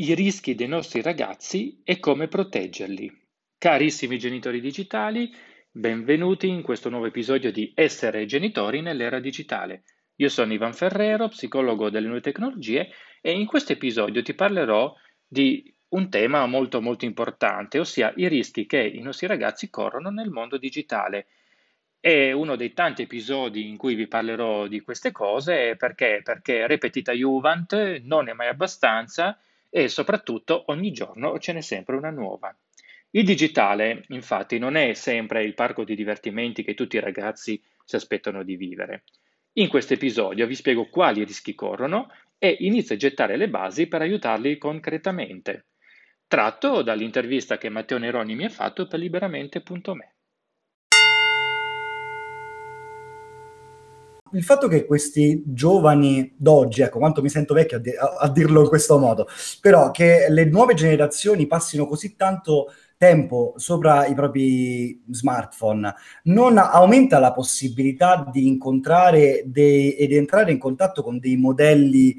i rischi dei nostri ragazzi e come proteggerli. Carissimi genitori digitali, benvenuti in questo nuovo episodio di Essere genitori nell'era digitale. Io sono Ivan Ferrero, psicologo delle nuove tecnologie e in questo episodio ti parlerò di un tema molto molto importante, ossia i rischi che i nostri ragazzi corrono nel mondo digitale. È uno dei tanti episodi in cui vi parlerò di queste cose perché, perché repetita Juvent non è mai abbastanza e soprattutto ogni giorno ce n'è sempre una nuova. Il digitale, infatti, non è sempre il parco di divertimenti che tutti i ragazzi si aspettano di vivere. In questo episodio vi spiego quali rischi corrono e inizio a gettare le basi per aiutarli concretamente. Tratto dall'intervista che Matteo Neroni mi ha fatto per liberamente.me. il fatto che questi giovani d'oggi, ecco quanto mi sento vecchio a, di- a, dirlo in questo modo, però che le nuove generazioni passino così tanto tempo sopra i propri smartphone non aumenta la possibilità di incontrare dei, ed entrare in contatto con dei modelli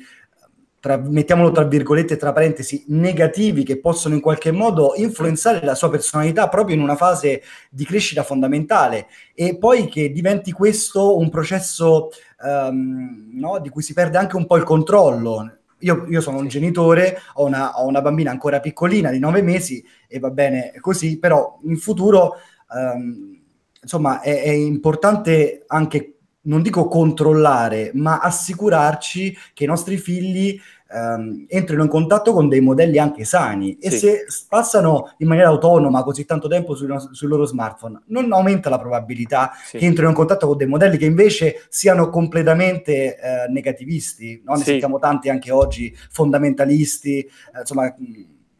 tra, mettiamolo tra virgolette, tra parentesi, negativi che possono in qualche modo influenzare la sua personalità proprio in una fase di crescita fondamentale e poi che diventi questo un processo um, no, di cui si perde anche un po' il controllo. Io, io sono un genitore, ho una, ho una, bambina ancora piccolina di nove mesi e va bene così, però in futuro um, insomma è, è importante anche non dico controllare, ma assicurarci che i nostri figli ehm, entrino in contatto con dei modelli anche sani e se passano in maniera autonoma così tanto tempo sui, sui loro smartphone, non aumenta la probabilità sì. che entrino in contatto con dei modelli che invece siano completamente eh, negativisti. No? Ne sì. sentiamo tanti anche oggi, fondamentalisti, eh, insomma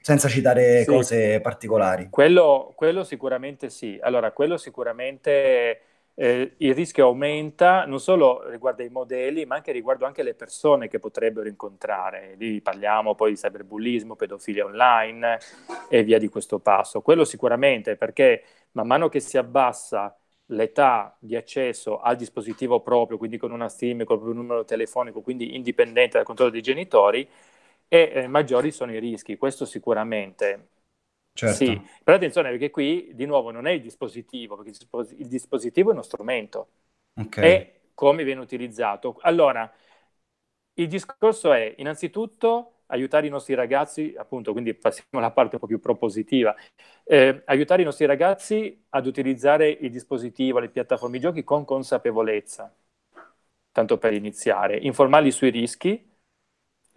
senza citare sì. cose particolari. Quello, quello, sicuramente sì. Allora, quello sicuramente eh, il rischio aumenta non solo riguardo i modelli, ma anche riguardo anche le persone che potrebbero incontrare. Lì parliamo poi di cyberbullismo, pedofilia online e via di questo passo. Quello sicuramente perché man mano che si abbassa l'età di accesso al dispositivo proprio, quindi con una SIM, con un numero telefonico, quindi indipendente dal controllo dei genitori, e eh, maggiori sono i rischi. Questo sicuramente. Certo. Sì, però attenzione perché qui di nuovo non è il dispositivo, perché il dispositivo è uno strumento, okay. è come viene utilizzato. Allora, il discorso è innanzitutto aiutare i nostri ragazzi, appunto, quindi passiamo alla parte un po' più propositiva, eh, aiutare i nostri ragazzi ad utilizzare il dispositivo, le piattaforme di giochi con consapevolezza, tanto per iniziare, informarli sui rischi,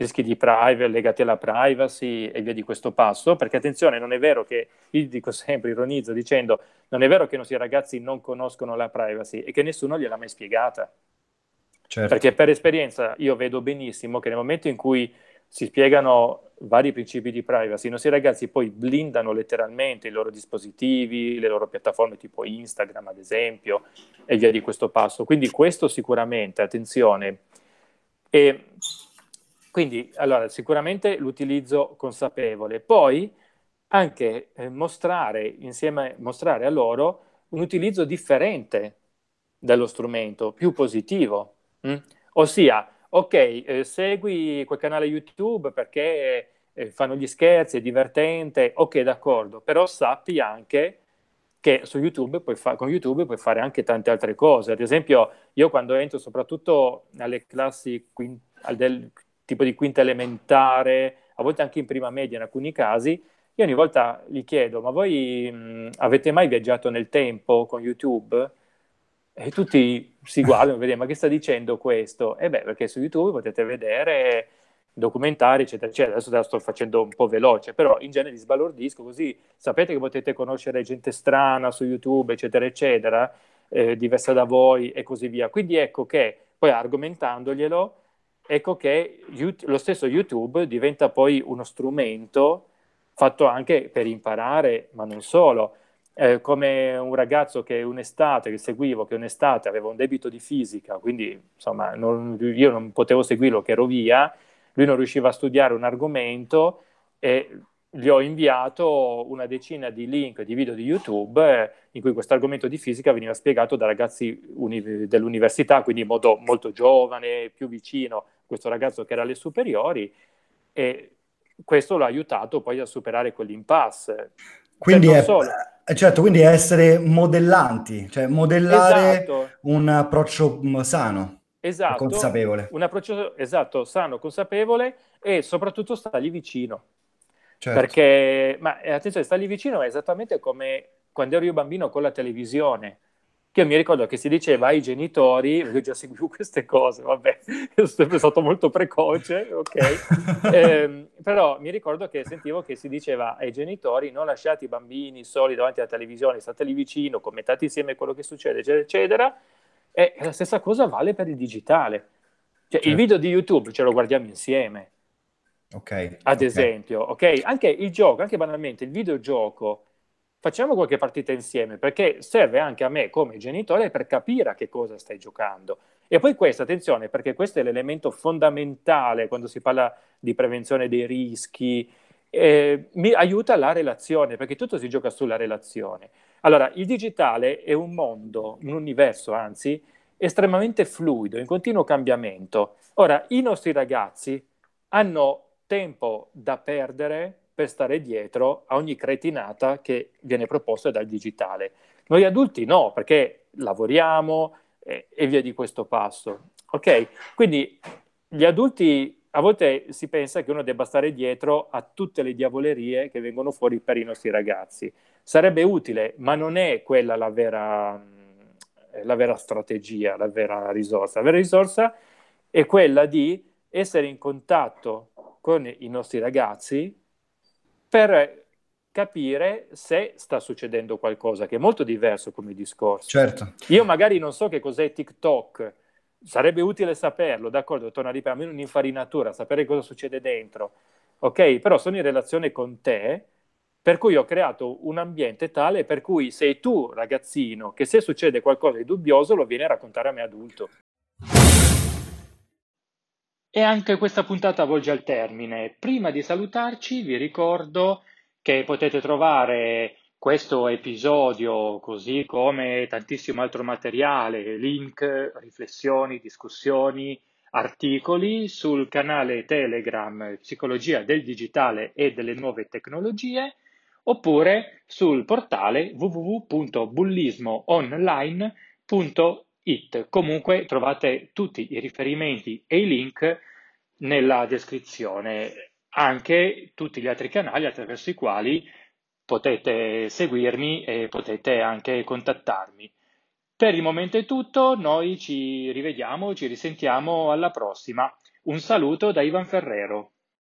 rischi di privacy legati alla privacy e via di questo passo, perché attenzione, non è vero che, io dico sempre, ironizzo dicendo, non è vero che i nostri ragazzi non conoscono la privacy e che nessuno gliel'ha mai spiegata. Certo. Perché per esperienza io vedo benissimo che nel momento in cui si spiegano vari principi di privacy, i nostri ragazzi poi blindano letteralmente i loro dispositivi, le loro piattaforme tipo Instagram ad esempio e via di questo passo. Quindi questo sicuramente, attenzione. E quindi, allora, sicuramente l'utilizzo consapevole. Poi anche eh, mostrare, insieme, mostrare a loro un utilizzo differente dello strumento, più positivo. Hm? Ossia, ok, eh, segui quel canale YouTube perché eh, fanno gli scherzi, è divertente, ok, d'accordo, però sappi anche che su YouTube puoi fa- con YouTube puoi fare anche tante altre cose. Ad esempio, io quando entro soprattutto alle classi quint- del tipo di quinta elementare, a volte anche in prima media in alcuni casi, io ogni volta gli chiedo, ma voi mh, avete mai viaggiato nel tempo con YouTube? E tutti si guardano e vedono, ma che sta dicendo questo? E beh, perché su YouTube potete vedere documentari, eccetera, eccetera. Adesso te la sto facendo un po' veloce, però in genere li sbalordisco, così sapete che potete conoscere gente strana su YouTube, eccetera, eccetera, eh, diversa da voi e così via. Quindi ecco che poi argomentandoglielo, ecco che lo stesso YouTube diventa poi uno strumento fatto anche per imparare, ma non solo. Eh, come un ragazzo che un'estate, che seguivo, che un'estate aveva un debito di fisica, quindi insomma non, io non potevo seguirlo, che ero via, lui non riusciva a studiare un argomento e gli ho inviato una decina di link di video di YouTube eh, in cui questo argomento di fisica veniva spiegato da ragazzi uni- dell'università, quindi in modo molto giovane, più vicino a questo ragazzo che era alle superiori. E questo l'ha aiutato poi a superare quell'impasse. Quindi cioè, è, solo... Eh, certo, quindi essere modellanti, cioè modellare esatto. un approccio mm, sano. Esatto, consapevole. Un approccio esatto, sano, consapevole e soprattutto stargli vicino. Certo. Perché, ma eh, attenzione, stargli vicino è esattamente come quando ero io bambino con la televisione che io mi ricordo che si diceva ai genitori, io già seguivo queste cose, vabbè, sono sempre stato molto precoce, ok, eh, però mi ricordo che sentivo che si diceva ai genitori non lasciate i bambini soli davanti alla televisione, stateli vicino, commentate insieme quello che succede, eccetera, eccetera, e la stessa cosa vale per il digitale. Cioè, certo. il video di YouTube ce lo guardiamo insieme. Ok. Ad okay. esempio, ok? Anche il gioco, anche banalmente, il videogioco facciamo qualche partita insieme, perché serve anche a me come genitore per capire a che cosa stai giocando. E poi questo, attenzione, perché questo è l'elemento fondamentale quando si parla di prevenzione dei rischi, eh, mi aiuta la relazione, perché tutto si gioca sulla relazione. Allora, il digitale è un mondo, un universo anzi, estremamente fluido, in continuo cambiamento. Ora, i nostri ragazzi hanno tempo da perdere per stare dietro a ogni cretinata che viene proposta dal digitale. Noi adulti no, perché lavoriamo e, e via di questo passo. Ok? Quindi gli adulti a volte si pensa che uno debba stare dietro a tutte le diavolerie che vengono fuori per i nostri ragazzi. Sarebbe utile, ma non è quella la vera, la vera strategia, la vera risorsa. La vera risorsa è quella di essere in contatto con i nostri ragazzi per capire se sta succedendo qualcosa, che è molto diverso come discorso. Certo. Io magari non so che cos'è TikTok, sarebbe utile saperlo, d'accordo, torno a ripetere, almeno un'infarinatura, sapere cosa succede dentro, ok? Però sono in relazione con te, per cui ho creato un ambiente tale per cui sei tu, ragazzino, che se succede qualcosa di dubbioso lo vieni a raccontare a me adulto. E anche questa puntata volge al termine. Prima di salutarci vi ricordo che potete trovare questo episodio, così come tantissimo altro materiale, link, riflessioni, discussioni, articoli sul canale Telegram Psicologia del Digitale e delle Nuove Tecnologie oppure sul portale www.bullismoonline.it it. Comunque trovate tutti i riferimenti e i link nella descrizione, anche tutti gli altri canali attraverso i quali potete seguirmi e potete anche contattarmi. Per il momento è tutto, noi ci rivediamo, ci risentiamo alla prossima. Un saluto da Ivan Ferrero.